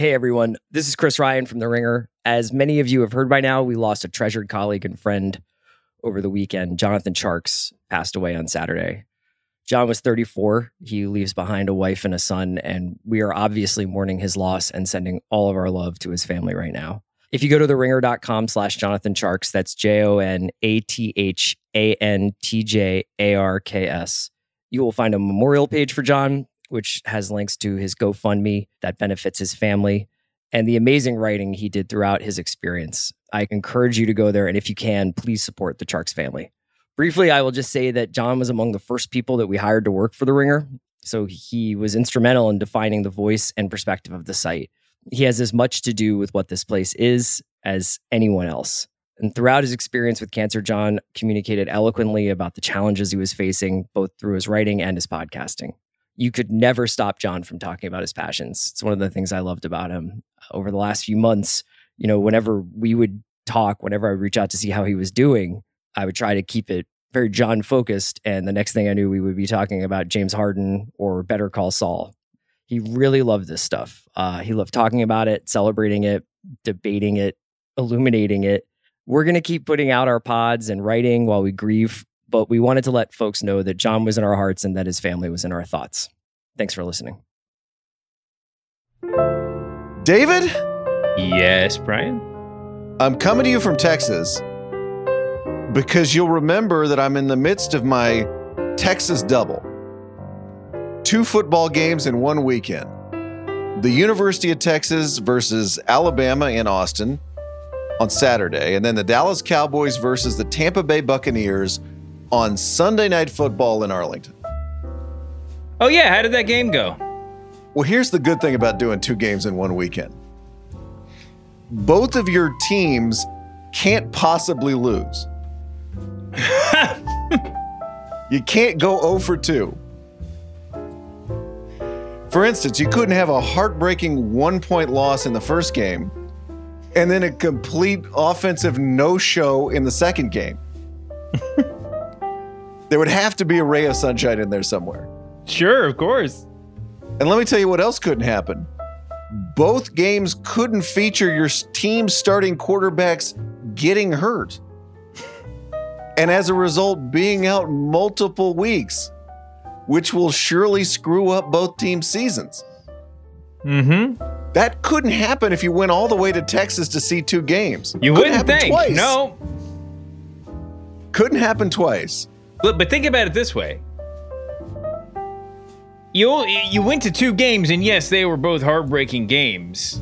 Hey everyone, this is Chris Ryan from The Ringer. As many of you have heard by now, we lost a treasured colleague and friend over the weekend. Jonathan Tjarks passed away on Saturday. John was 34. He leaves behind a wife and a son, and we are obviously mourning his loss and sending all of our love to his family right now. If you go to theringer.com slash Jonathan Tjarks, that's J O N A T H A N T J A R K S, you will find a memorial page for John which has links to his GoFundMe that benefits his family and the amazing writing he did throughout his experience. I encourage you to go there. And if you can, please support the Tjarks family. Briefly, I will just say that John was among the first people that we hired to work for The Ringer. So he was instrumental in defining the voice and perspective of the site. He has as much to do with what this place is as anyone else. And throughout his experience with cancer, John communicated eloquently about the challenges he was facing, both through his writing and his podcasting you could never stop John from talking about his passions. It's one of the things I loved about him over the last few months. You know, whenever we would talk, whenever I would reach out to see how he was doing, I would try to keep it very John focused. And the next thing I knew, we would be talking about James Harden or Better Call Saul. He really loved this stuff. Uh, he loved talking about it, celebrating it, debating it, illuminating it. We're going to keep putting out our pods and writing while we grieve but we wanted to let folks know that John was in our hearts and that his family was in our thoughts. Thanks for listening. David? Yes, Bryan? I'm coming to you from Texas because you'll remember that I'm in the midst of my Texas double. Two football games in one weekend. The University of Texas versus Alabama in Austin on Saturday, and then the Dallas Cowboys versus the Tampa Bay Buccaneers on Sunday Night Football in Arlington. Oh, yeah. How did that game go? Well, here's the good thing about doing two games in one weekend both of your teams can't possibly lose. you can't go 0 for 2. For instance, you couldn't have a heartbreaking one point loss in the first game and then a complete offensive no show in the second game. There would have to be a ray of sunshine in there somewhere. Sure, of course. And let me tell you what else couldn't happen. Both games couldn't feature your team starting quarterbacks getting hurt. And as a result, being out multiple weeks, which will surely screw up both teams' seasons. Mm-hmm. That couldn't happen if you went all the way to Texas to see two games. You couldn't wouldn't think. Twice. No. Couldn't happen twice. But, but think about it this way. You you went to two games, and yes, they were both heartbreaking games.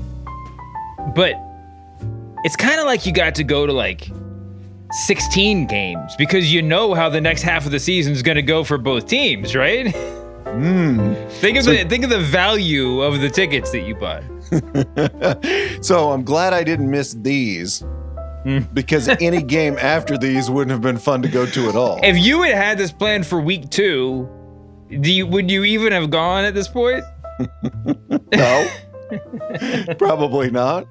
But it's kind of like you got to go to like 16 games because you know how the next half of the season is going to go for both teams, right? Mm. think of so, the think of the value of the tickets that you bought. so I'm glad I didn't miss these because any game after these wouldn't have been fun to go to at all. If you had had this planned for week two, do you would you even have gone at this point? no, probably not.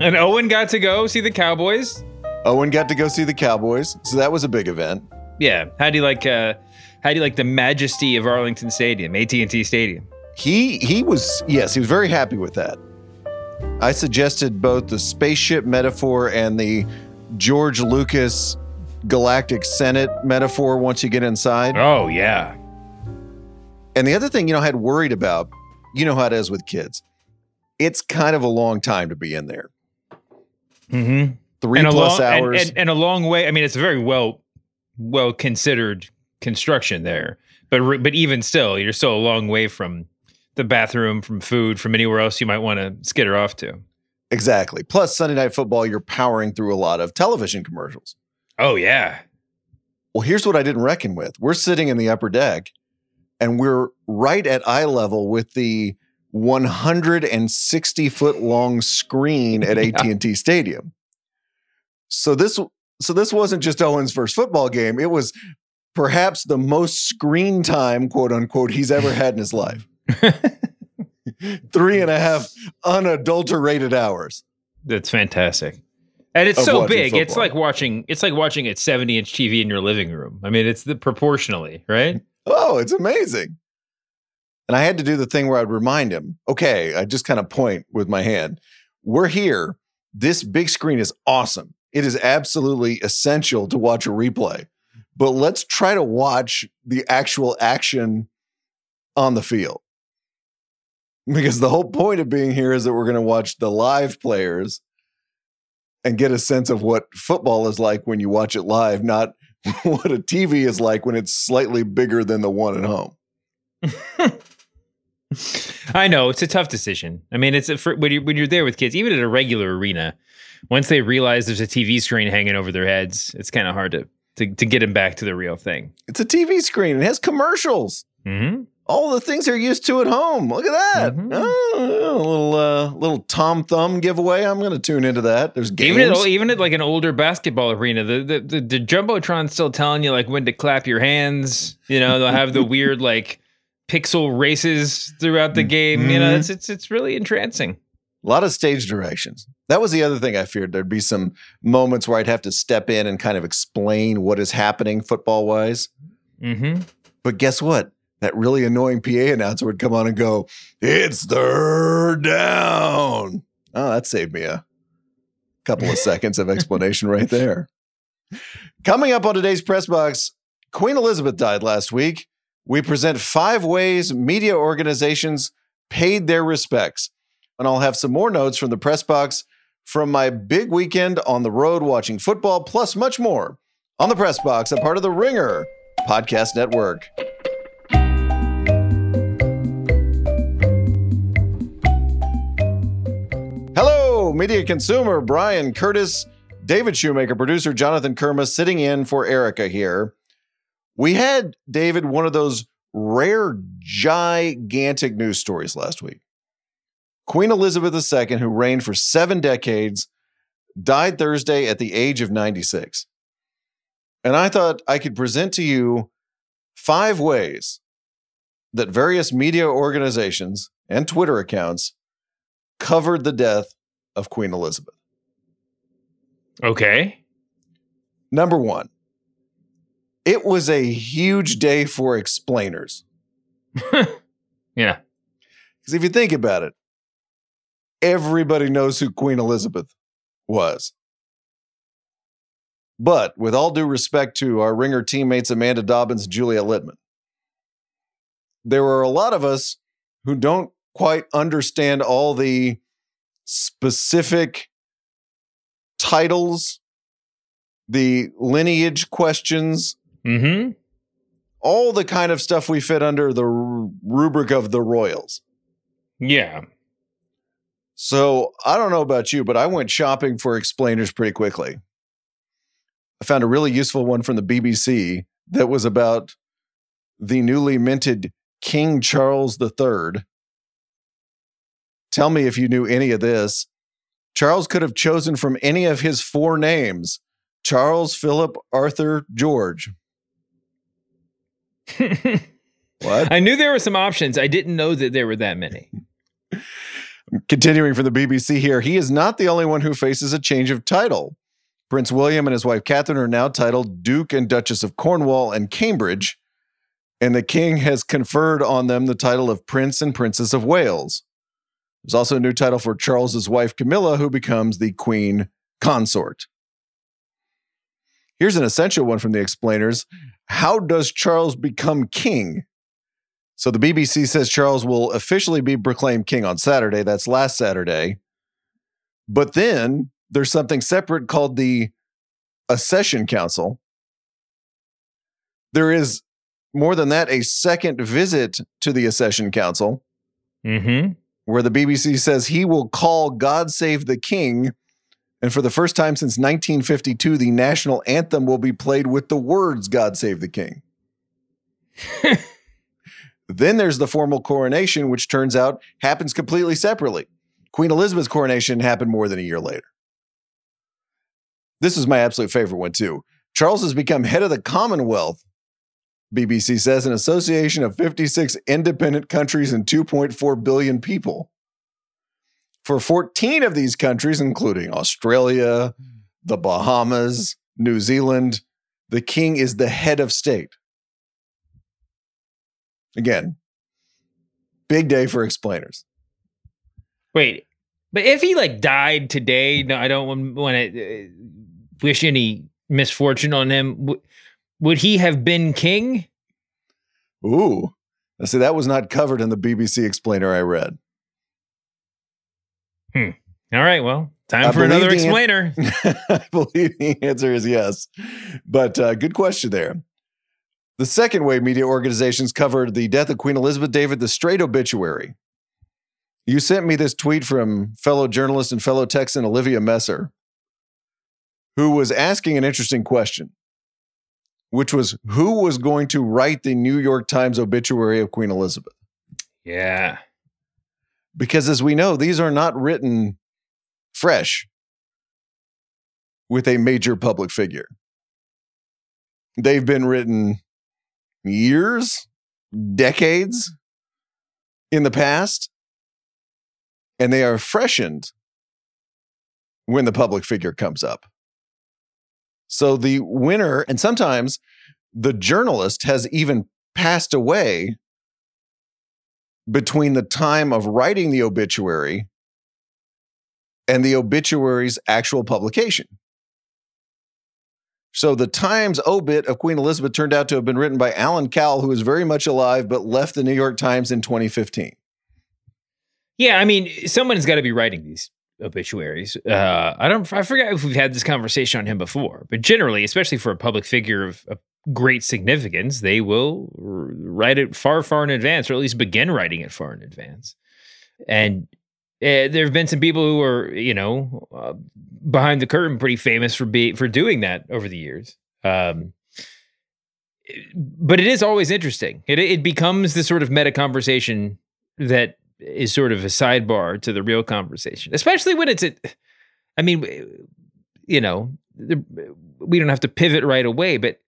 And Owen got to go see the Cowboys. Owen got to go see the Cowboys, so that was a big event. Yeah, how do you like? Uh, how do you like the majesty of Arlington Stadium, AT and T Stadium? He he was yes, he was very happy with that. I suggested both the spaceship metaphor and the George Lucas Galactic Senate metaphor once you get inside. Oh, yeah. And the other thing, you know, I had worried about, you know how it is with kids. It's kind of a long time to be in there. Mm-hmm. Three and plus long, hours. And, and, and, a long way. I mean, it's a very well well considered construction there. But but even still, you're still a long way from the bathroom, from food, from anywhere else you might want to skitter off to. Exactly. Plus, Sunday Night Football, you're powering through a lot of television commercials. Oh, yeah. Well, here's what I didn't reckon with. We're sitting in the upper deck and we're right at eye level with the 160 foot long screen at yeah. AT&T Stadium. So this so this wasn't just Owen's first football game. It was perhaps the most screen time, quote unquote, he's ever had in his life. Three and a half unadulterated hours. That's fantastic. And it's so big. It's like watching it's like watching a 70 inch TV in your living room. I mean, it's the proportionally, right? Oh, it's amazing. And I had to do the thing where I'd remind him, okay, I just kind of point with my hand. We're here. This big screen is awesome. It is absolutely essential to watch a replay. But let's try to watch the actual action on the field. Because the whole point of being here is that we're going to watch the live players and get a sense of what football is like when you watch it live, not what a TV is like when it's slightly bigger than the one at home. I know it's a tough decision. I mean, it's a, for, when you're when you're there with kids, even at a regular arena, once they realize there's a TV screen hanging over their heads, it's kind of hard to, to to get them back to the real thing. It's a TV screen. It has commercials. Mm-hmm. All the things they're used to at home. Look at that. Mhm. Oh, a little uh, little Tom Thumb giveaway. I'm going to tune into that. There's games. Even at even at like an older basketball arena, the the the, the jumbotron's still telling you like when to clap your hands. You know, they'll have the weird like pixel races throughout the game. You know, it's it's it's really entrancing. A lot of stage directions. That was the other thing I feared. There'd be some moments where I'd have to step in and kind of explain what is happening football wise. Mm-hmm. But guess what? That really annoying PA announcer would come on and go, It's third down. Oh, that saved me a couple of seconds of explanation right there. Coming up on today's press box, Queen Elizabeth died last week. We present five ways media organizations paid their respects. And I'll have some more notes from the press box from my big weekend on the road watching football, plus much more on the press box, a part of the Ringer Podcast Network. Media consumer Bryan Curtis, David Shoemaker, producer Jonathan Kermah sitting in for Erica here. We had, David, one of those rare, gigantic news stories last week. Queen Elizabeth II, who reigned for seven decades, died Thursday at the age of 96. And I thought I could present to you five ways that various media organizations and Twitter accounts covered the death of Queen Elizabeth. Okay. Number one, it was a huge day for explainers. Yeah. Because if you think about it, everybody knows who Queen Elizabeth was. But with all due respect to our ringer teammates Amanda Dobbins and Juliet Litman, there were a lot of us who don't quite understand all the specific titles, the lineage questions, Mm-hmm. all the kind of stuff we fit under the ru- rubric of the royals. Yeah. So I don't know about you, but I went shopping for explainers pretty quickly. I found a really useful one from the BBC that was about the newly minted King Charles III. Tell me if you knew any of this. Charles could have chosen from any of his four names Charles, Philip, Arthur, George. What? I knew there were some options. I didn't know that there were that many. Continuing from the BBC here, he is not the only one who faces a change of title. Prince William and his wife Catherine are now titled Duke and Duchess of Cornwall and Cambridge, and the King has conferred on them the title of Prince and Princess of Wales. There's also a new title for Charles's wife Camilla, who becomes the Queen Consort. Here's an essential one from the explainers How does Charles become king? So the BBC says Charles will officially be proclaimed king on Saturday. That's last Saturday. But then there's something separate called the Accession Council. There is more than that, a second visit to the Accession Council Mm-hmm. Where the BBC says he will call God Save the King. And for the first time since 1952, the national anthem will be played with the words God Save the King. then there's the formal coronation, which turns out happens completely separately. Queen Elizabeth's coronation happened more than a year later. This is my absolute favorite one, too. Charles has become head of the Commonwealth, BBC says, an association of 56 independent countries and 2.4 billion people. For 14 of these countries, including Australia, the Bahamas, New Zealand, the king is the head of state. Again, Big day for explainers. Wait, but if he like died today, no, I don't want to uh, wish any misfortune on him. Would he have been king? Ooh. I see that was not covered in the BBC explainer I read. Hmm. All right. Well, time I for another the an- explainer. I believe the answer is yes. But uh, good question there. The second way media organizations covered the death of Queen Elizabeth David, the straight obituary. You sent me this tweet from fellow journalist and fellow Texan Olivia Messer, who was asking an interesting question, which was who was going to write the New York Times obituary of Queen Elizabeth? yeah. because as we know, these are not written fresh with a major public figure. They've been written years, decades in the past, and they are freshened when the public figure comes up. So the winner, and sometimes the journalist has even passed away between the time of writing the obituary and the obituary's actual publication. So the Times obit of Queen Elizabeth turned out to have been written by Alan Cowell, who is very much alive but left the New York Times in 2015. Yeah. I mean, someone's got to be writing these obituaries. Uh, I don't, I forget if we've had this conversation on him before, but generally, especially for a public figure of, of great significance, they will write it far, far in advance, or at least begin writing it far in advance. And uh, there have been some people who are, you know, uh, behind the curtain, pretty famous for be for doing that over the years. Um, but it is always interesting. It it becomes the sort of meta conversation that is sort of a sidebar to the real conversation, especially when it's a. I mean, you know, we don't have to pivot right away, but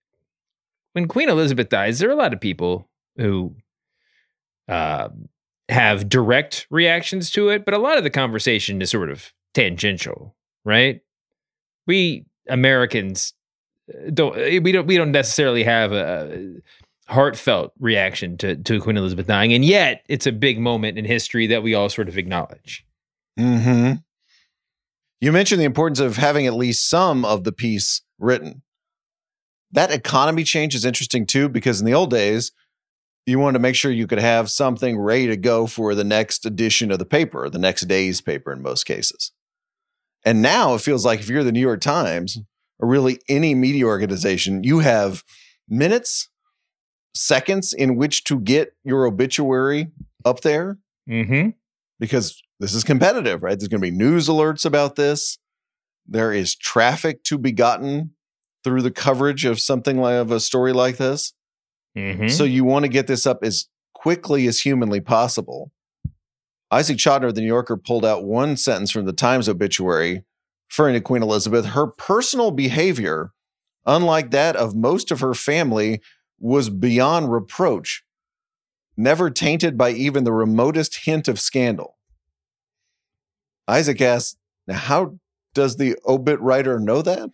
when Queen Elizabeth dies, there are a lot of people who uh, have direct reactions to it, but a lot of the conversation is sort of tangential, right? We Americans uh, don't we don't we don't necessarily have a heartfelt reaction to to Queen Elizabeth dying, and yet it's a big moment in history that we all sort of acknowledge. Mm-hmm. You mentioned the importance of having at least some of the piece written. That economy change is interesting too, because in the old days, you wanted to make sure you could have something ready to go for the next edition of the paper, the next day's paper in most cases. And now it feels like if you're the New York Times or really any media organization, you have minutes, seconds in which to get your obituary up there Mm-hmm. because this is competitive, right? There's going to be news alerts about this. There is traffic to be gotten through the coverage of something like of a story like this. Mm-hmm. So you want to get this up as quickly as humanly possible. Isaac Chotiner of the New Yorker pulled out one sentence from the Times obituary referring to Queen Elizabeth. Her personal behavior, unlike that of most of her family, was beyond reproach, never tainted by even the remotest hint of scandal. Isaac asks, now how does the obit writer know that?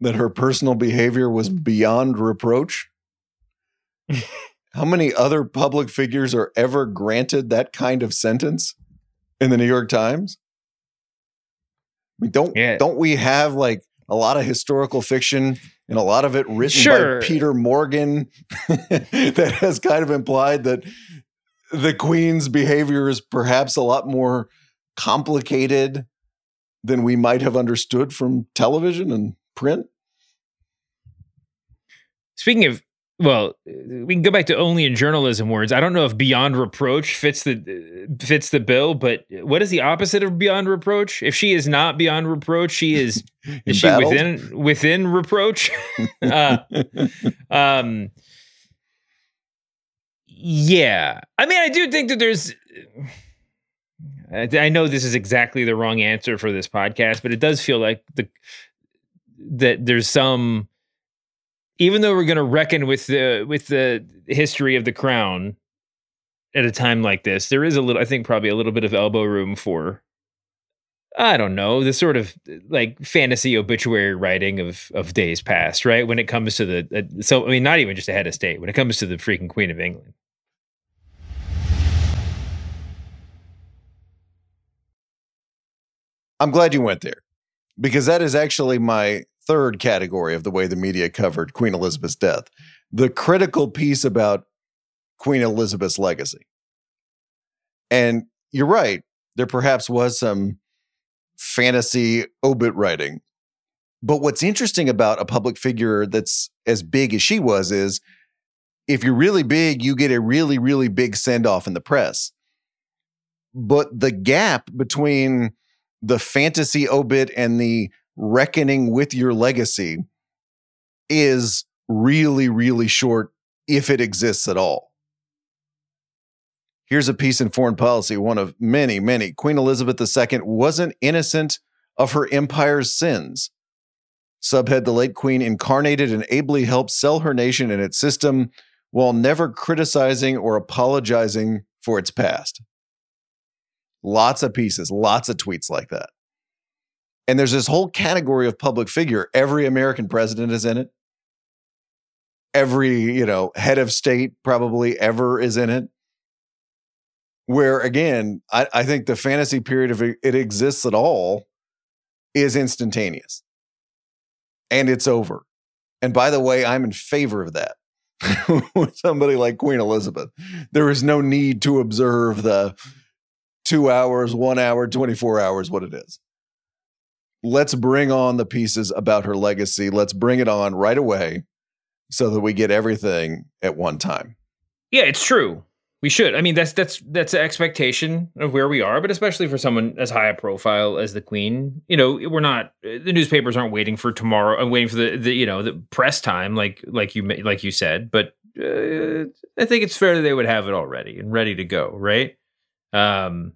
That her personal behavior was hmm. beyond reproach? How many other public figures are ever granted that kind of sentence in the New York Times? I mean, don't Yeah. don't we have like a lot of historical fiction and a lot of it written Sure. by Peter Morgan that has kind of implied that the Queen's behavior is perhaps a lot more complicated than we might have understood from television and print? Speaking of, well, we can go back to only in journalism words. I don't know if beyond reproach fits the fits the bill, but what is the opposite of beyond reproach? If she is not beyond reproach, she is is she within within reproach? uh, um, yeah, I mean, I do think that there's. I I know this is exactly the wrong answer for this podcast, but it does feel like the that there's some even though we're going to reckon with the with the history of the crown at a time like this, there is a little, I think, probably a little bit of elbow room for, I don't know, the sort of like fantasy obituary writing of of days past, right? When it comes to the, uh, so I mean, not even just a head of state. When it comes to the freaking Queen of England. I'm glad you went there because that is actually my third category of the way the media covered Queen Elizabeth's death. The critical piece about Queen Elizabeth's legacy. And you're right, there perhaps was some fantasy obit writing. But what's interesting about a public figure that's as big as she was is if you're really big, you get a really, really big send off in the press. But the gap between the fantasy obit and the reckoning with your legacy is really, really short if it exists at all. Here's a piece in foreign policy, one of many, many. Queen Elizabeth II wasn't innocent of her empire's sins. Subhead, the late queen incarnated and ably helped sell her nation and its system while never criticizing or apologizing for its past. Lots of pieces, lots of tweets like that. And there's this whole category of public figure. Every American president is in it. Every, you know, head of state probably ever is in it. Where again, I, I think the fantasy period, if it, it exists at all, is instantaneous. And it's over. And by the way, I'm in favor of that. With somebody like Queen Elizabeth, there is no need to observe the two hours, one hour, 24 hours, what it is. Let's bring on the pieces about her legacy. Let's bring it on right away so that we get everything at one time. Yeah, it's true. We should. I mean, that's that's that's the expectation of where we are, but especially for someone as high a profile as the Queen, you know, we're not. The newspapers aren't waiting for tomorrow. and uh, waiting for the, the you know the press time, like like you like you said. But uh, I think it's fair that they would have it already and ready to go, right? Um,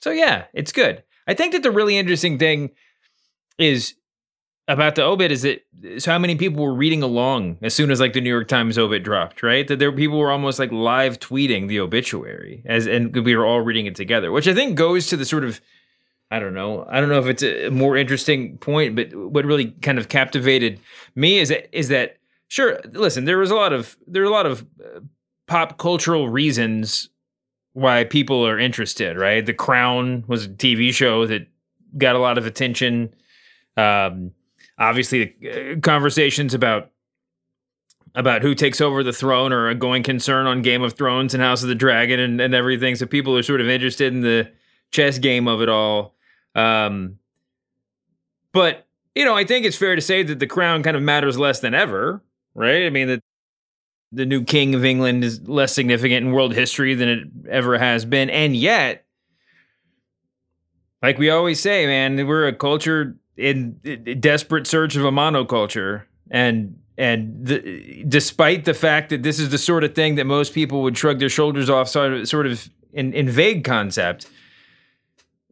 so yeah, it's good. I think that the really interesting thing is about the obit is that so how many people were reading along as soon as like the New York Times obit dropped, right? That there people were almost like live tweeting the obituary as and we were all reading it together, which I think goes to the sort of I don't know. I don't know if it's a more interesting point, but what really kind of captivated me is that is that sure. Listen, there was a lot of there are a lot of uh, pop cultural reasons why people are interested, right? The Crown was a TV show that got a lot of attention. Um, obviously, uh, conversations about about who takes over the throne are a going concern on Game of Thrones and House of the Dragon and, and everything. So people are sort of interested in the chess game of it all. Um, but you know, I think it's fair to say that the crown kind of matters less than ever, right? I mean that the new king of England is less significant in world history than it ever has been. And yet, like we always say, man, we're a culture in, in desperate search of a monoculture. And and the, despite the fact that this is the sort of thing that most people would shrug their shoulders off, sort of, sort of in, in vague concept,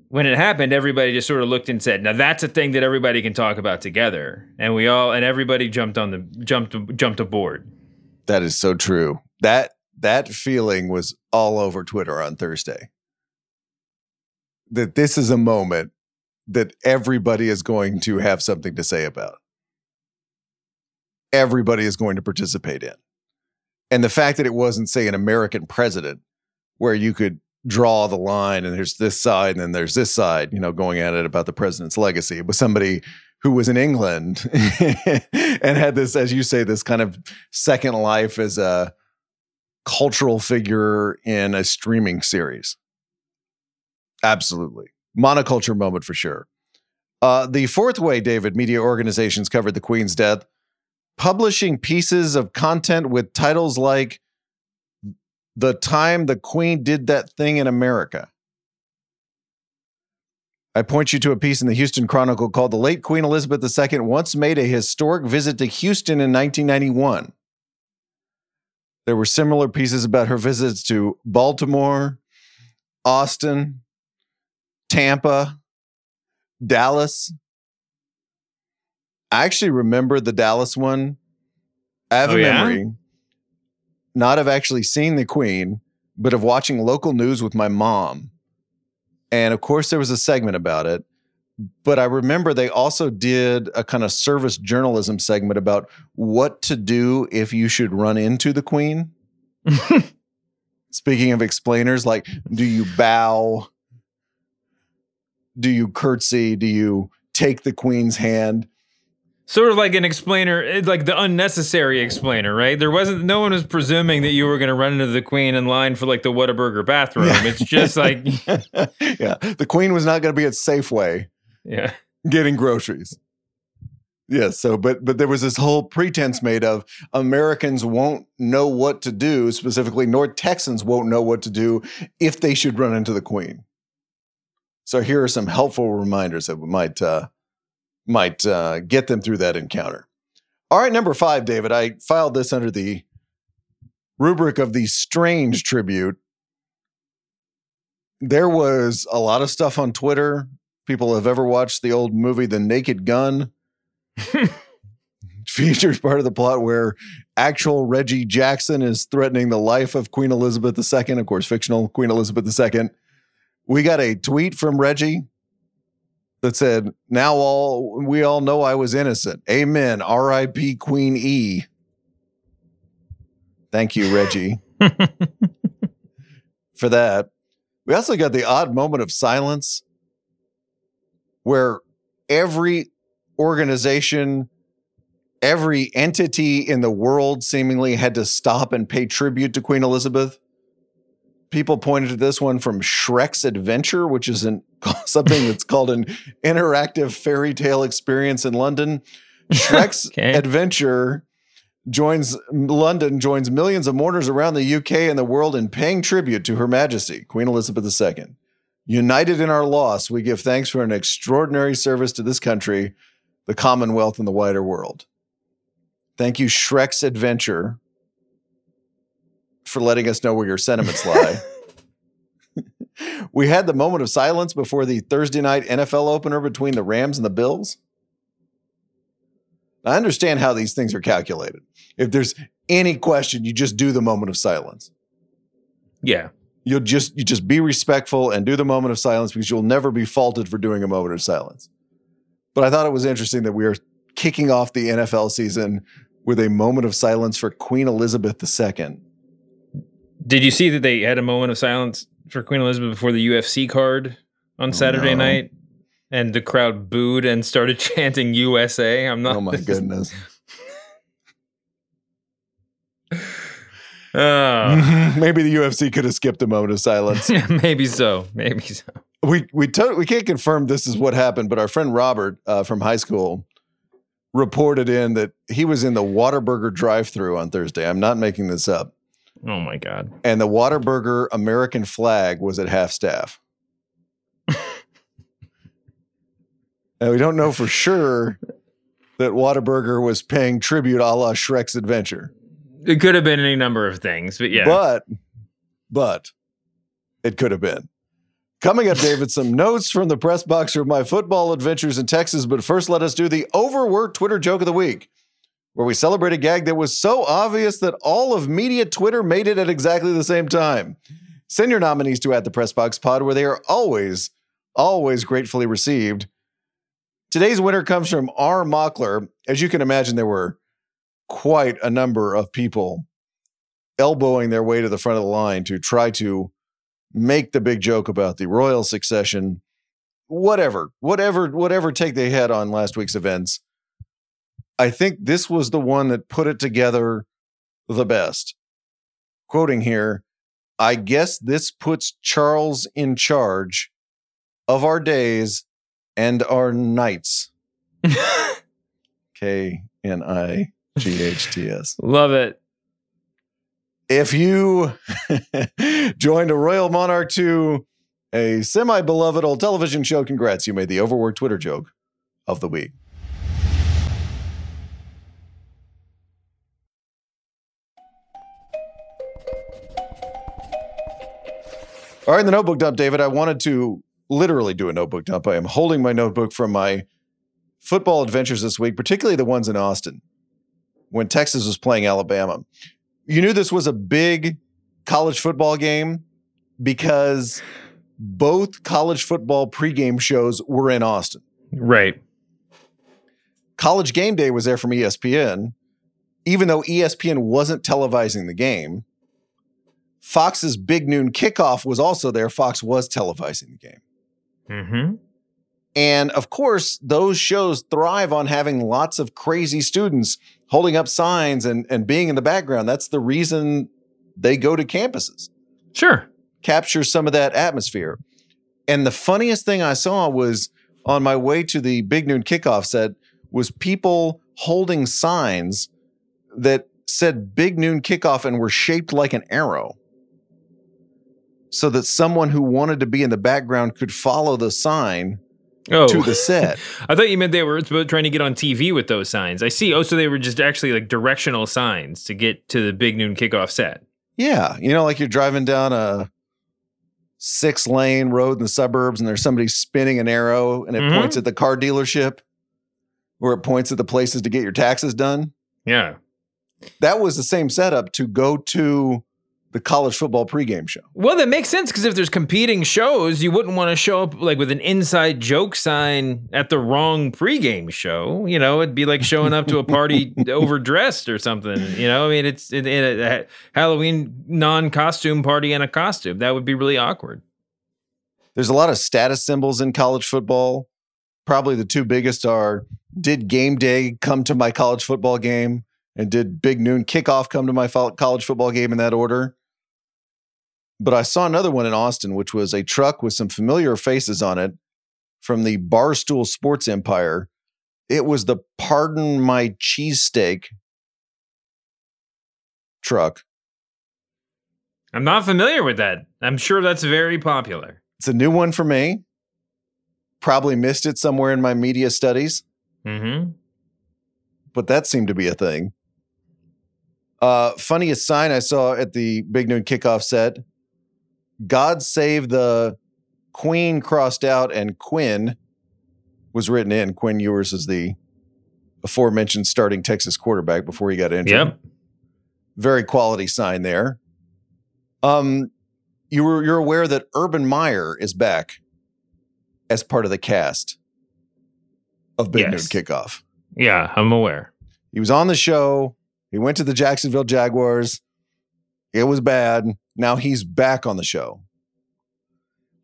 when it happened, everybody just sort of looked and said, "Now that's a thing that everybody can talk about together." And we all and everybody jumped on the jumped jumped aboard. That is so true. That that feeling was all over Twitter on Thursday. That this is a moment that everybody is going to have something to say about. Everybody is going to participate in. And the fact that it wasn't, say, an American president where you could draw the line and there's this side and then there's this side, you know, going at it about the president's legacy. It was somebody who was in England and had this, as you say, this kind of second life as a cultural figure in a streaming series. Absolutely. Monoculture moment for sure. Uh, the fourth way, David, media organizations covered the Queen's death, publishing pieces of content with titles like The Time the Queen Did That Thing in America I point you to a piece in the Houston Chronicle called The Late Queen Elizabeth II Once Made a Historic Visit to Houston in 1991. There were similar pieces about her visits to Baltimore, Austin, Tampa, Dallas. I actually remember the Dallas one. I have Oh, a yeah? memory, not of actually seeing the Queen, but of watching local news with my mom. And of course, there was a segment about it. But I remember they also did a kind of service journalism segment about what to do if you should run into the Queen. Speaking of explainers, like, do you bow? Do you curtsy? Do you take the queen's hand? Sort of like an explainer, eh, like the unnecessary explainer, right? There wasn't, no one was presuming that you were going to run into the queen in line for like the Whataburger bathroom. Yeah. It's just like, yeah, the queen was not going to be at Safeway yeah. getting groceries. Yes, so but but there was this whole pretense made of Americans won't know what to do, specifically North Texans won't know what to do if they should run into the queen. So here are some helpful reminders that might uh, might uh, get them through that encounter. All right, number five, David. I filed this under the rubric of the strange tribute. There was a lot of stuff on Twitter. People have ever watched the old movie The Naked Gun features part of the plot where actual Reggie Jackson is threatening the life of Queen Elizabeth II, of course, fictional Queen Elizabeth II. We got a tweet from Reggie that said, "Now all we all know I was innocent. Amen. R.I.P. Queen E." Thank you, Reggie, for that. We also got the odd moment of silence where every organization, every entity in the world seemingly had to stop and pay tribute to Queen Elizabeth. People pointed to this one from Shrek's Adventure, which is an, something that's called an interactive fairy tale experience in London. Shrek's Okay. Adventure joins London joins millions of mourners around the UK and the world in paying tribute to Her Majesty Queen Elizabeth II. United in our loss, we give thanks for an extraordinary service to this country, the Commonwealth, and the wider world. Thank you, Shrek's Adventure, for letting us know where your sentiments lie. we had the moment of silence before the Thursday night NFL opener between the Rams and the Bills. I understand how these things are calculated. If there's any question, you just do the moment of silence Yeah. you'll just you just be respectful and do the moment of silence because you'll never be faulted for doing a moment of silence. But I thought it was interesting that we are kicking off the NFL season with a moment of silence for Queen Elizabeth II. Did you see that they had a moment of silence for Queen Elizabeth before the UFC card on Saturday no. night? And the crowd booed and started chanting USA. I'm not. Oh my goodness. Oh. Maybe the UFC could have skipped a moment of silence. maybe so. Maybe so. we we to- we can't confirm this is what happened, but our friend Robert uh, from high school reported in that he was in the Whataburger drive-through on Thursday. I'm not making this up. Oh my God. and the Whataburger American flag was at half staff. and we don't know for sure that Whataburger was paying tribute a la Shrek's Adventure. It could have been any number of things, but yeah. But, but it could have been. Coming up, David, some notes from the press box of my football adventures in Texas. But first, let us do the overworked Twitter joke of the week, where we celebrate a gag that was so obvious that all of media Twitter made it at exactly the same time. Send your nominees to at the press box pod, where they are always, always gratefully received. Today's winner comes from R. Mockler. As you can imagine, there were quite a number of people elbowing their way to the front of the line to try to make the big joke about the royal succession whatever whatever whatever take they had on last week's events i think this was the one that put it together the best quoting here i guess this puts charles in charge of our days and our nights k n i g h t s Love it. if you joined a Royal Monarch 2, a semi beloved old television show, congrats. You made the overworked Twitter joke of the week. All right, in the notebook dump, David, I wanted to literally do a notebook dump. I am holding my notebook from my football adventures this week, particularly the ones in Austin when Texas was playing Alabama you knew this was a big college football game because both college football pregame shows were in Austin. Right. College game day was there from ESPN, even though ESPN wasn't televising the game. Fox's big noon kickoff was also there. Fox was televising the game. Mm-hmm. And of course, those shows thrive on having lots of crazy students holding up signs and, and being in the background. That's the reason they go to campuses. Sure. Capture some of that atmosphere. And the funniest thing I saw was on my way to the big noon kickoff set was people holding signs that said big noon kickoff and were shaped like an arrow so that someone who wanted to be in the background could follow the sign Oh, to the set. I thought you meant they were trying to get on TV with those signs. I see. Oh, so they were just actually like directional signs to get to the big noon kickoff set. Yeah, you know, like you're driving down a six lane road in the suburbs and there's somebody spinning an arrow and it Mhm. points at the car dealership or it points at the places to get your taxes done. Yeah. That was the same setup to go to the college football pregame show. Well, that makes sense because if there's competing shows, you wouldn't want to show up like with an inside joke sign at the wrong pregame show. You know, it'd be like showing up to a party overdressed or something. You know, I mean, it's in, a Halloween non-costume party in a costume. That would be really awkward. There's a lot of status symbols in college football. Probably the two biggest are did game day come to my college football game? And did big noon kickoff come to my college football game in that order? But I saw another one in Austin, which was a truck with some familiar faces on it from the Barstool Sports Empire. It was the Pardon My Cheesesteak truck. I'm not familiar with that. I'm sure that's very popular. It's a new one for me. Probably missed it somewhere in my media studies. Mm-hmm. but that seemed to be a thing. Uh, funniest sign I saw at the Big Noon kickoff set God save the Queen crossed out and Quinn was written in. Quinn Ewers is the aforementioned starting Texas quarterback before he got injured. Yep. Very quality sign there. Um, you were you're aware that Urban Meyer is back as part of the cast of Big Yes. Noon Kickoff. Yeah, I'm aware. He was on the show. He went to the Jacksonville Jaguars. It was bad. Now he's back on the show.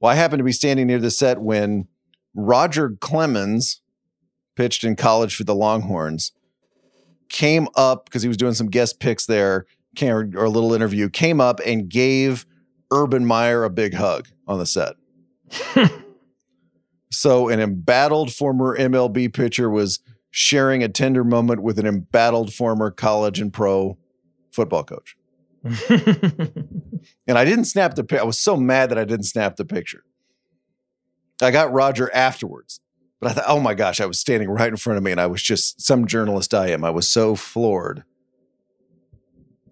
Well, I happened to be standing near the set when Roger Clemens pitched in college for the Longhorns. Came up because he was doing some guest picks there, came, or a little interview. Came up and gave Urban Meyer a big hug on the set. so, an embattled former MLB pitcher was sharing a tender moment with an embattled former college and pro football coach. And I didn't snap the pic. I was so mad that I didn't snap the picture. I got Roger afterwards, but I thought, oh my gosh, I was standing right in front of me and I was just some journalist I am. I was so floored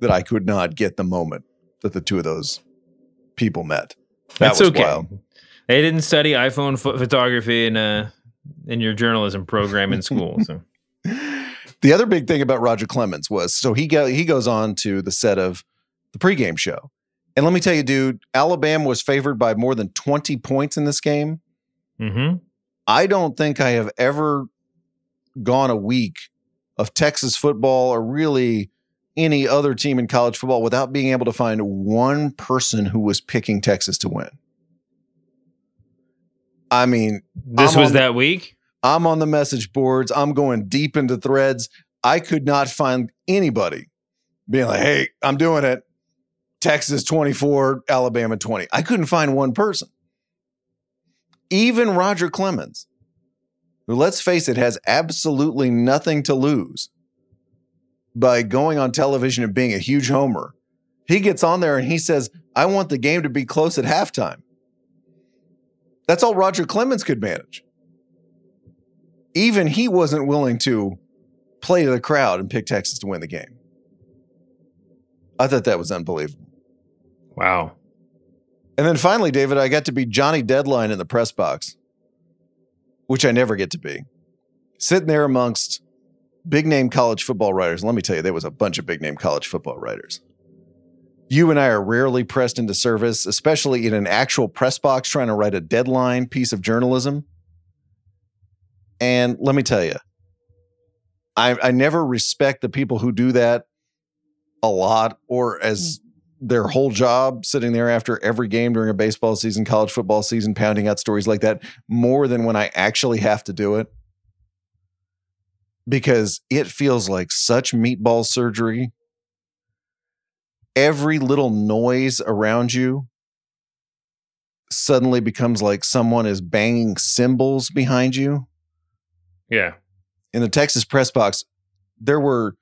that I could not get the moment that the two of those people met. That That's was okay. wild. They didn't study iPhone pho- photography in uh in your journalism program in school. So The other big thing about Roger Clemens was so he go, he goes on to the set of the pregame show. And let me tell you, dude, Alabama was favored by more than 20 points in this game. hmm I don't think I have ever gone a week of Texas football or really any other team in college football without being able to find one person who was picking Texas to win. I mean, This I'm was the- that week. I'm on the message boards. I'm going deep into threads. I could not find anybody being like, hey, I'm doing it. Texas 24, Alabama 20. I couldn't find one person. Even Roger Clemens, who, let's face it, has absolutely nothing to lose by going on television and being a huge homer. He gets on there and he says, I want the game to be close at halftime. That's all Roger Clemens could manage even he wasn't willing to play to the crowd and pick Texas to win the game. I thought that was unbelievable. Wow. And then finally, David, I got to be Johnny Deadline in the press box, which I never get to be. Sitting there amongst big name college football writers. Let me tell you, there was a bunch of big name college football writers. You and I are rarely pressed into service, especially in an actual press box trying to write a deadline piece of journalism. And let me tell you, I, I never respect the people who do that a lot or as hmm. Their whole job sitting there after every game during a baseball season, college football season, pounding out stories like that more than when I actually have to do it. Because it feels like such meatball surgery. Every little noise around you suddenly becomes like someone is banging cymbals behind you. Yeah. In the Texas press box, there were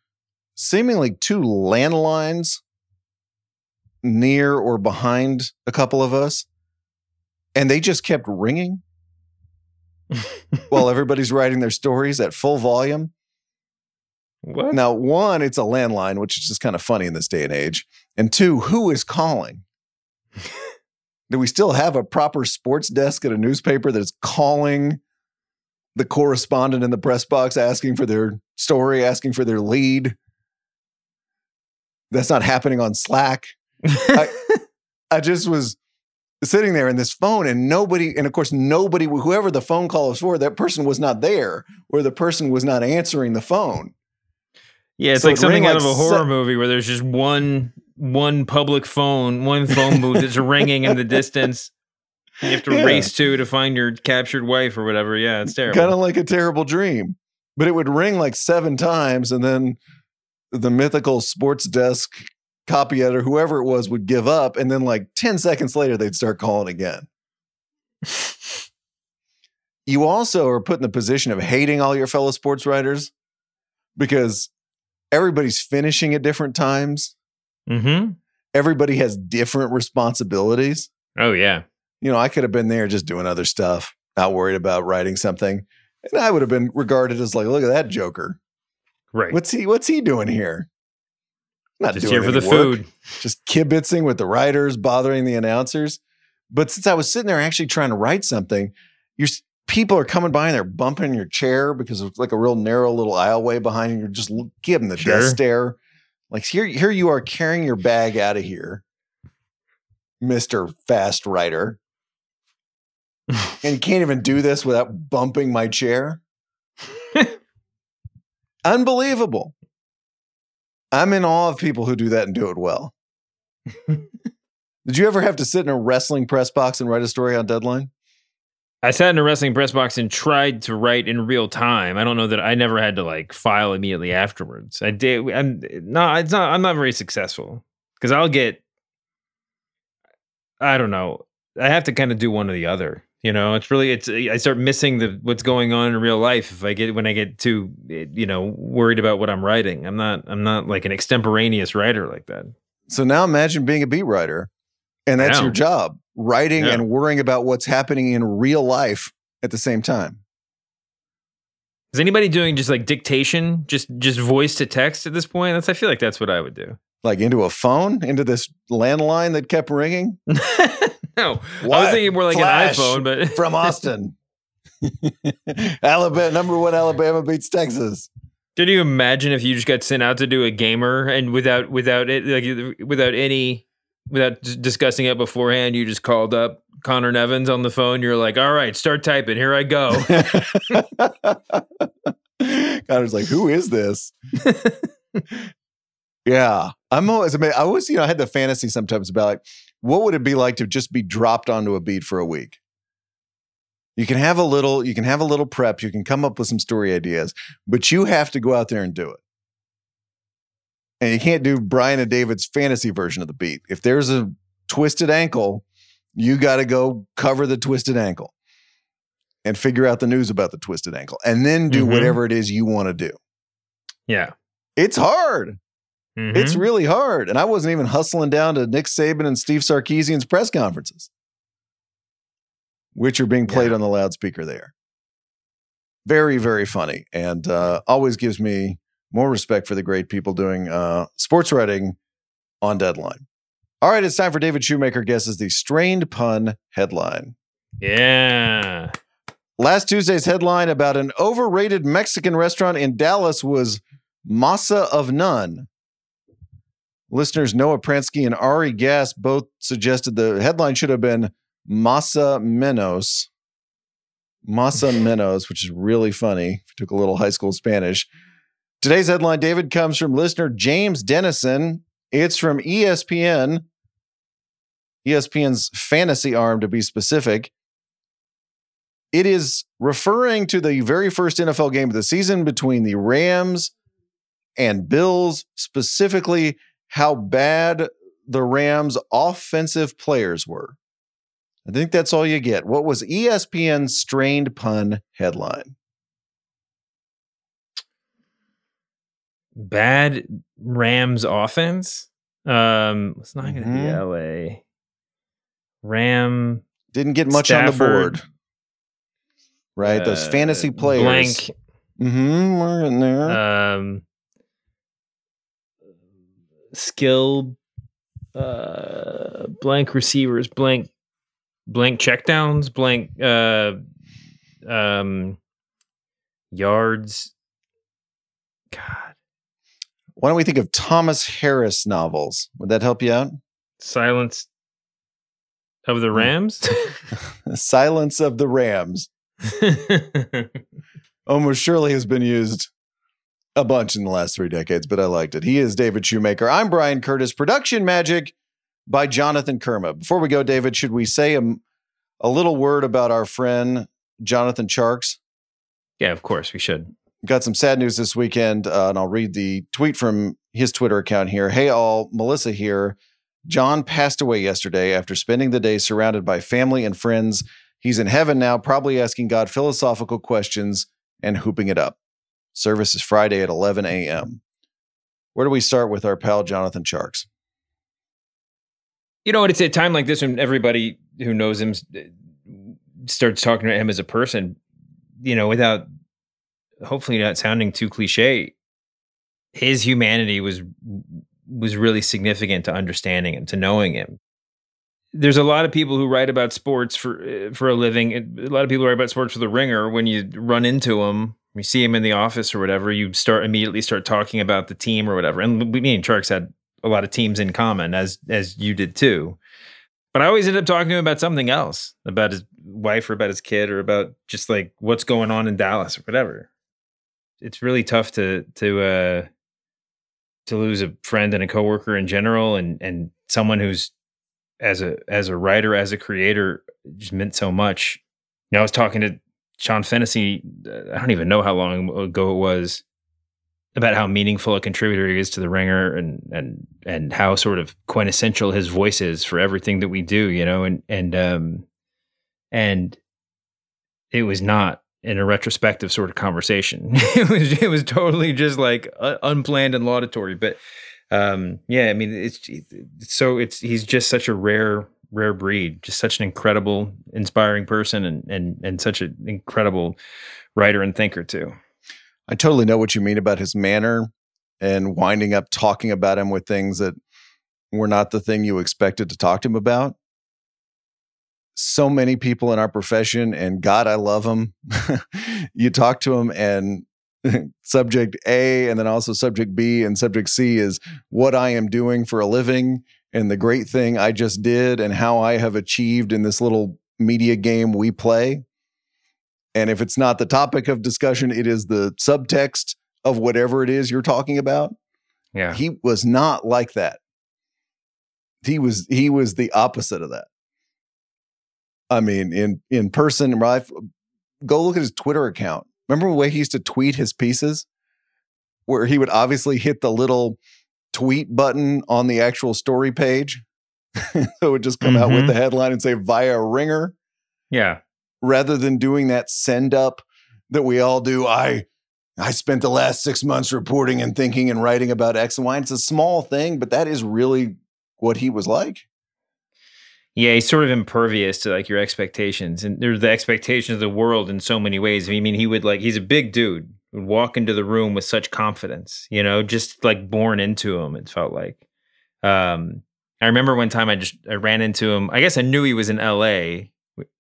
seemingly two landlines near or behind a couple of us, and they just kept ringing while everybody's writing their stories at full volume. What? Now, one, it's a landline, which is just kind of funny in this day and age. And two, who is calling? Do we still have a proper sports desk at a newspaper that's calling the correspondent in the press box asking for their story, asking for their lead? That's not happening on Slack. I, I just was sitting there in this phone and nobody, and of course, nobody, whoever the phone call was for, that person was not there or the person was not answering the phone. Yeah, it's So like it something out like of a horror se- movie where there's just one one public phone, one phone booth that's ringing in the distance. You have to Yeah. race to to find your captured wife or whatever. Yeah, it's terrible. Kind of like a terrible dream. But it would ring like seven times, and then the mythical sports desk copy editor, whoever it was, would give up. And then, like 10 seconds later, they'd start calling again. you also are put in the position of hating all your fellow sports writers because everybody's finishing at different times, mm-hmm. everybody has different responsibilities. Oh yeah. you know, I could have been there just doing other stuff, not worried about writing something. And I would have been regarded as like, look at that joker. Right. What's he what's he doing here? Not just here for the work, food. Just kibitzing with the writers, bothering the announcers. But since I was sitting there actually trying to write something, your s- people are coming by and they're bumping your chair because it's like a real narrow little aisleway behind you. You're just giving the Sure. death stare. Like here, here you are carrying your bag out of here, Mister Fast Writer, and you can't even do this without bumping my chair. Unbelievable. I'm in awe of people who do that and do it well. Did you ever have to sit in a wrestling press box and write a story on deadline? I sat in a wrestling press box and tried to write in real time. I don't know that I never had to like file immediately afterwards. I did. I'm no, it's not. I'm not very successful because I'll get. I don't know. I have to kind of do one or the other. You know, it's really it's. Eh, I start missing the what's going on in real life if I get when I get too eh, you know worried about what I'm writing. I'm not. I'm not like an extemporaneous writer like that. So now imagine being a beat writer, and that's your job writing Yeah. and worrying about what's happening in real life at the same time. Is anybody doing just like dictation, just just voice to text at this point? That's I feel like that's what I would do. Like into a phone, into this landline that kept ringing no, I was thinking more like Flash an iPhone, but from Austin. Alabama, number one, Alabama beats Texas. Can you imagine if you just got sent out to do a gamer and without without it like without any without discussing it beforehand, you just called up Connor Nevins on the phone. You're like, "All right, start typing. Here I go." Connor's like, who is this? yeah. I'm always amazed. I always, you know, I had the fantasy sometimes about like, what would it be like to just be dropped onto a beat for a week? You can have a little, you can have a little prep, you can come up with some story ideas, but you have to go out there and do it. And you can't do Bryan and David's fantasy version of the beat. If there's a twisted ankle, you got to go cover the twisted ankle and figure out the news about the twisted ankle and then do Mhm. whatever it is you want to do. yeah, It's hard. Mhm. It's really hard. And I wasn't even hustling down to Nick Saban and Steve Sarkisian's press conferences, which are being played Yeah. on the loudspeaker there. Very, very funny. And uh, always gives me more respect for the great people doing uh, sports writing on deadline. All right, it's time for David Shoemaker guesses the strained pun headline. yeah. Last Tuesday's headline about an overrated Mexican restaurant in Dallas was Masa of None. Listeners Noah Pransky and Ari Gass both suggested the headline should have been Masa Menos. Masa Menos, which is really funny. Took a little high school Spanish. Today's headline, David, comes from listener James Dennison. It's from ESPN, ESPN's fantasy arm to be specific. It is referring to the very first NFL game of the season between the Rams and Bills, specifically how bad the Rams' offensive players were. I think that's all you get. What was ESPN's strained pun headline? Bad Rams offense. Um, it's not going to be Mhm. L.A. Ram Didn't get much on the board. Right? Those uh, fantasy players. Blank. Mm-hmm. We're in there. Um, skill. Uh, blank receivers. Blank. Blank checkdowns. Blank. Uh, um, yards. God. Why don't we think of Thomas Harris novels? Would that help you out? Silence of the Rams. Silence of the Rams almost surely has been used a bunch in the last three decades, but I liked it. He is David Shoemaker. I'm Bryan Curtis. Production magic by Jonathan Kermah. Before we go, David, should we say a, a little word about our friend Jonathan Tjarks? yeah, of course we should. got some sad news this weekend, uh, and I'll read the tweet from his Twitter account here. Hey, all, Melissa here. John passed away yesterday after spending the day surrounded by family and friends. He's in heaven now, probably asking God philosophical questions and hooping it up. Service is Friday at 11 a.m. Where do we start with our pal Jonathan Tjarks? You know? It's a time like this when everybody who knows him starts talking about him as a person. You know, without hopefully not sounding too cliche. His humanity was was really significant to understanding him, to knowing him. There's a lot of people who write about sports for uh, for a living. A lot of people write about sports for the Ringer. When you run into him, you see him in the office or whatever, you start immediately start talking about the team or whatever. And we, mean Tjarks had a lot of teams in common, as as you did too. But I always end up talking to him about something else, about his wife or about his kid or about just like what's going on in Dallas or whatever. It's really tough to to uh to lose a friend and a coworker in general and and someone who's as a as a writer, as a creator, just meant so much. You know, I was talking to Sean Fennessy, uh, I don't even know how long ago it was, about how meaningful a contributor he is to the Ringer, and and and how sort of quintessential his voice is for everything that we do. You know, and and um and it was not in a retrospective sort of conversation. it was it was totally just like uh, unplanned and laudatory, but um yeah i mean it's, it's so it's he's just such a rare rare breed just such an incredible inspiring person and and and such an incredible writer and thinker too I totally know what you mean about his manner and winding up talking about him with things that were not the thing you expected to talk to him about. So many people in our profession, and God, I love them. you talk to them, and subject A, and then also subject B, and subject C is what I am doing for a living, and the great thing I just did, and how I have achieved in this little media game we play. And if it's not the topic of discussion, it is the subtext of whatever it is you're talking about. yeah He was not like that. He was he was the opposite of that. I mean, in in person, life, go look at his Twitter account. Remember the way he used to tweet his pieces, where he would obviously hit the little tweet button on the actual story page, so it would just come out with Mhm. the headline and say "via ringer." yeah rather than doing that send up that we all do. I I spent the last six months reporting and thinking and writing about X and Y. It's a small thing, but that is really what he was like. yeah he's sort of impervious to like your expectations and there's the expectations of the world in so many ways i mean he would like he's a big dude would walk into the room with such confidence you know just like born into him it felt like um i remember one time i just i ran into him i guess i knew he was in la i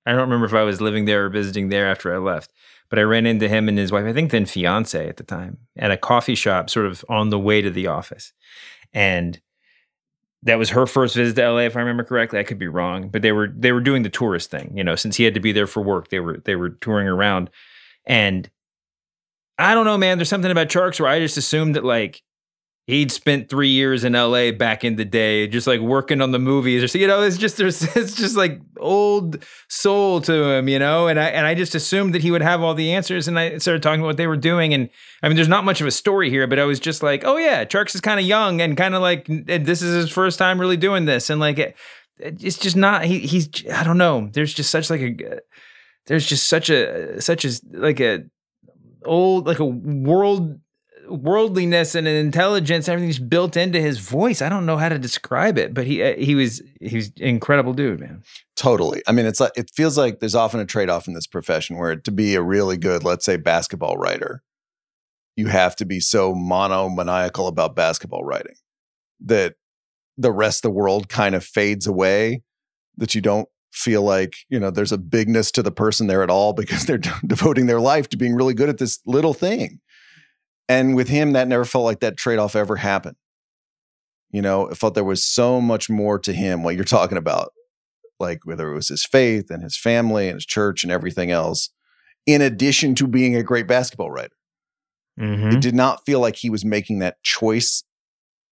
don't remember if i was living there or visiting there after i left but i ran into him and his wife i think then fiance at the time at a coffee shop sort of on the way to the office and that was her first visit to LA, if I remember correctly. I could be wrong, but they were they were doing the tourist thing, you know, since he had to be there for work. They were they were touring around, and I don't know, man. There's something about Tjarks where I just assumed that like he'd spent three years in LA back in the day, just like working on the movies or so, you know, it's just there's it's just like old soul to him, you know. And I and I just assumed that he would have all the answers. And I started talking about what they were doing. And I mean, there's not much of a story here, but I was just like, oh yeah, Tjarks is kind of young and kind of like this is his first time really doing this. And like it, it's just not he he's I don't know. There's just such like a there's just such a such as like a old like a world worldliness and an intelligence, everything's built into his voice. I don't know how to describe it, but he uh, he was he was incredible dude, man. Totally. I mean, it's like it feels like there's often a trade off in this profession where to be a really good, let's say, basketball writer, you have to be so monomaniacal about basketball writing that the rest of the world kind of fades away. That you don't feel like you know there's a bigness to the person there at all because they're devoting their life to being really good at this little thing and with him, that never felt like that trade off ever happened. You know, it felt there was so much more to him, what you're talking about, like whether it was his faith and his family and his church and everything else, in addition to being a great basketball writer. Mm-hmm. It did not feel like he was making that choice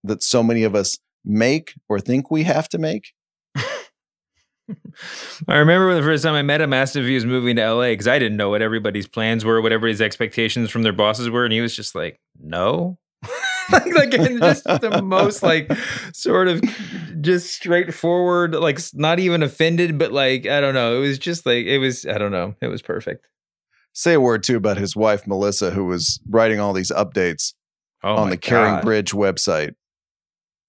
that so many of us make or think we have to make. I remember the first time I met him, asked if he was moving to LA because I didn't know what everybody's plans were, what everybody's expectations from their bosses were, and he was just like, "No." like, like just the most like sort of just straightforward, like not even offended, but like I don't know. It was just like it was. I don't know. It was perfect. Say a word too about his wife Melissa, who was writing all these updates oh on the God. CaringBridge website.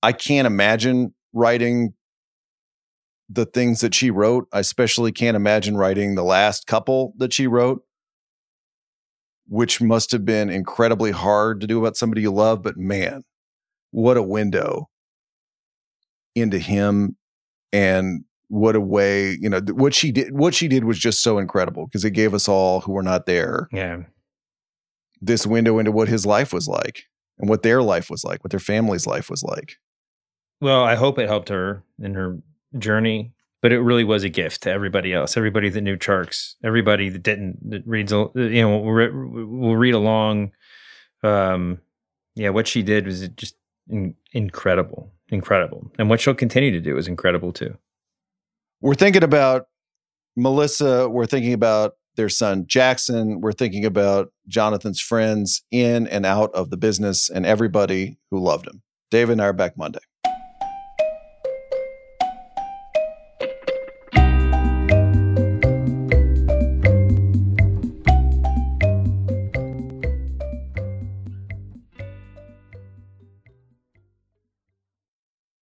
I can't imagine writing the things that she wrote. I especially can't imagine writing the last couple that she wrote, which must have been incredibly hard to do about somebody you love. But man, what a window into him and what a way, you know, what she did, what she did was just so incredible because it gave us all who were not there. Yeah. This window into what his life was like and what their life was like, what their family's life was like. Well, I hope it helped her in her journey, but it really was a gift to everybody else. Everybody that knew Tjarks, everybody that didn't that reads, you know, will, will read along. Um, yeah, what she did was just in, incredible, incredible, and what she'll continue to do is incredible too. We're thinking about Melissa. We're thinking about their son Jackson. We're thinking about Jonathan's friends in and out of the business and everybody who loved him. David and I are back Monday.